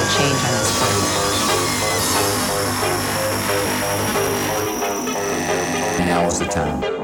a change on. Now is the time.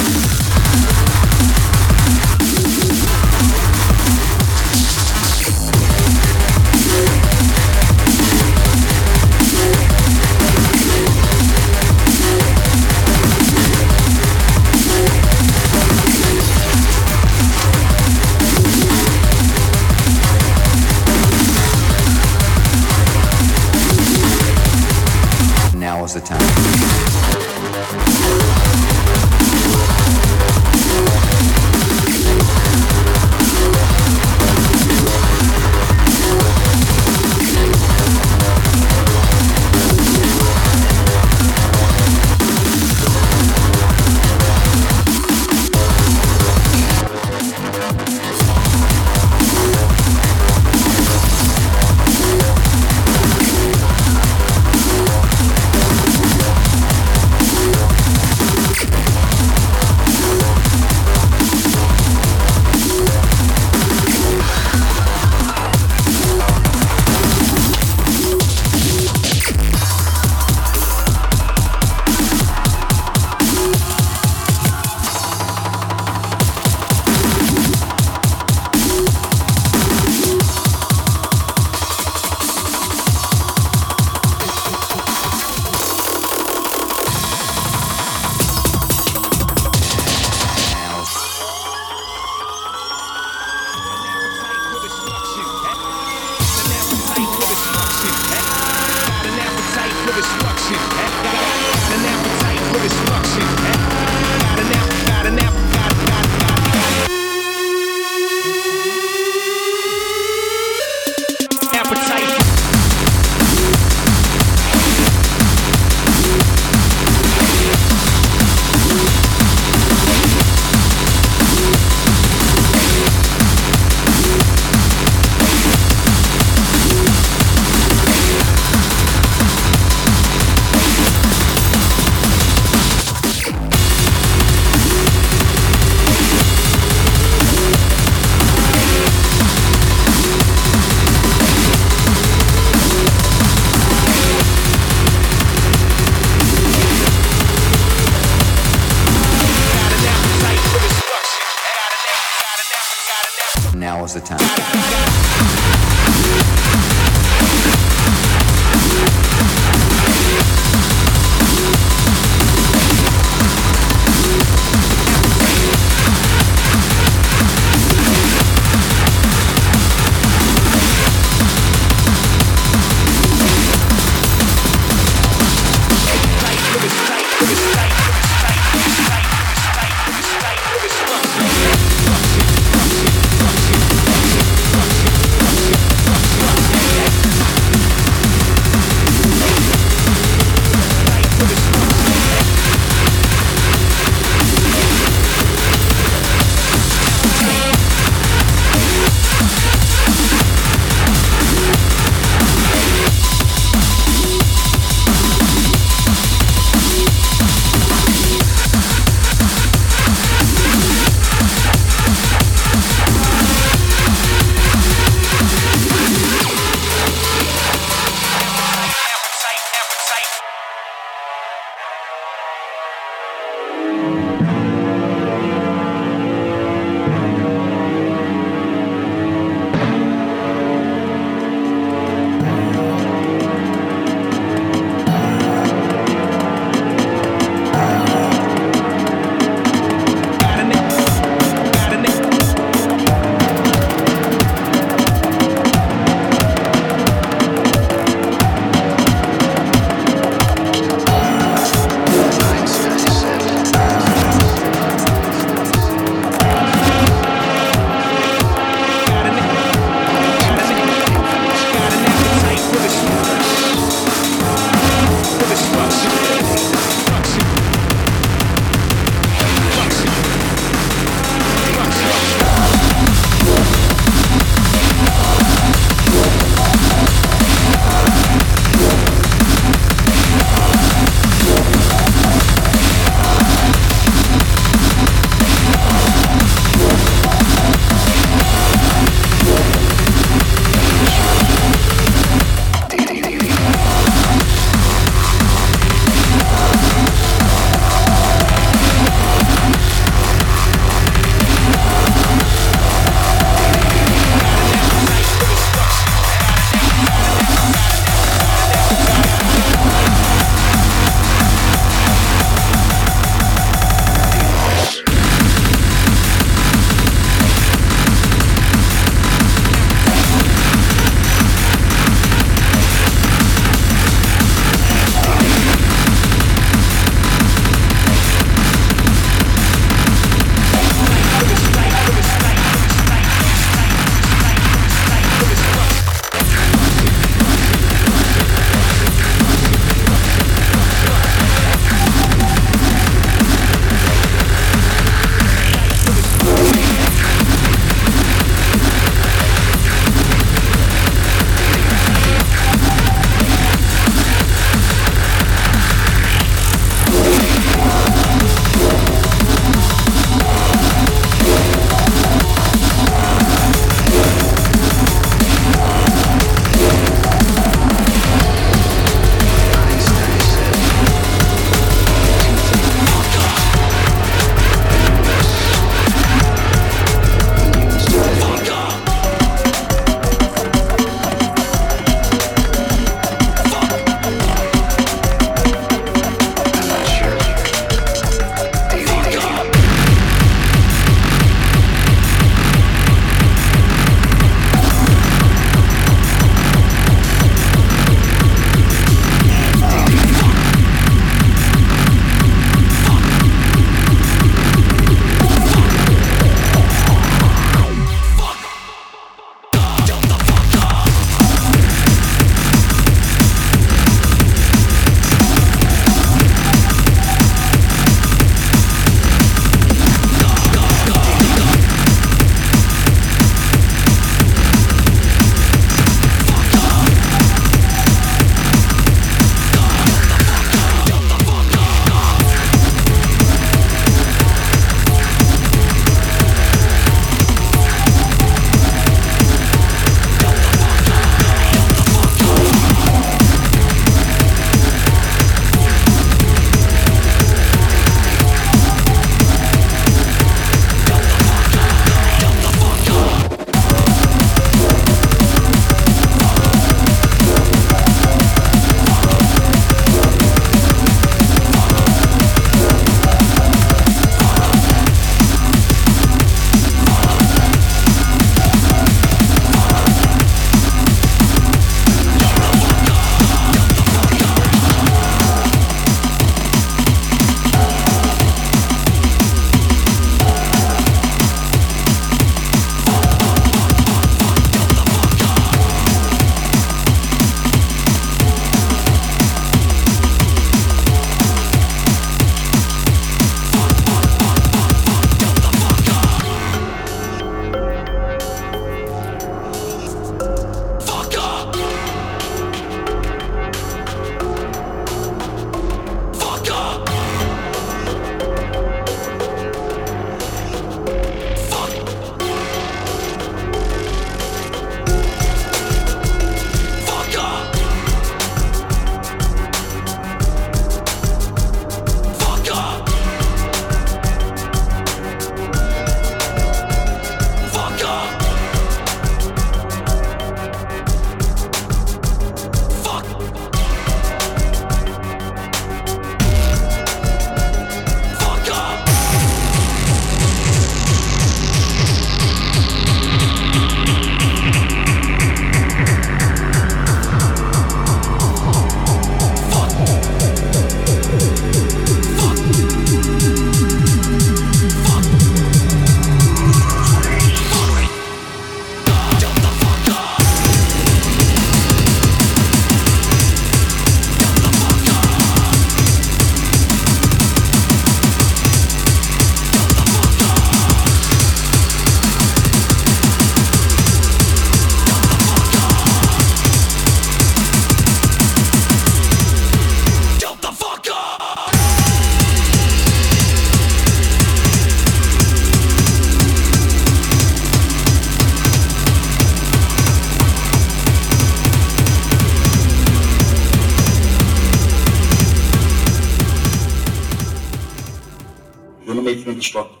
Indestructible.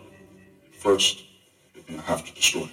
First, you're gonna have to destroy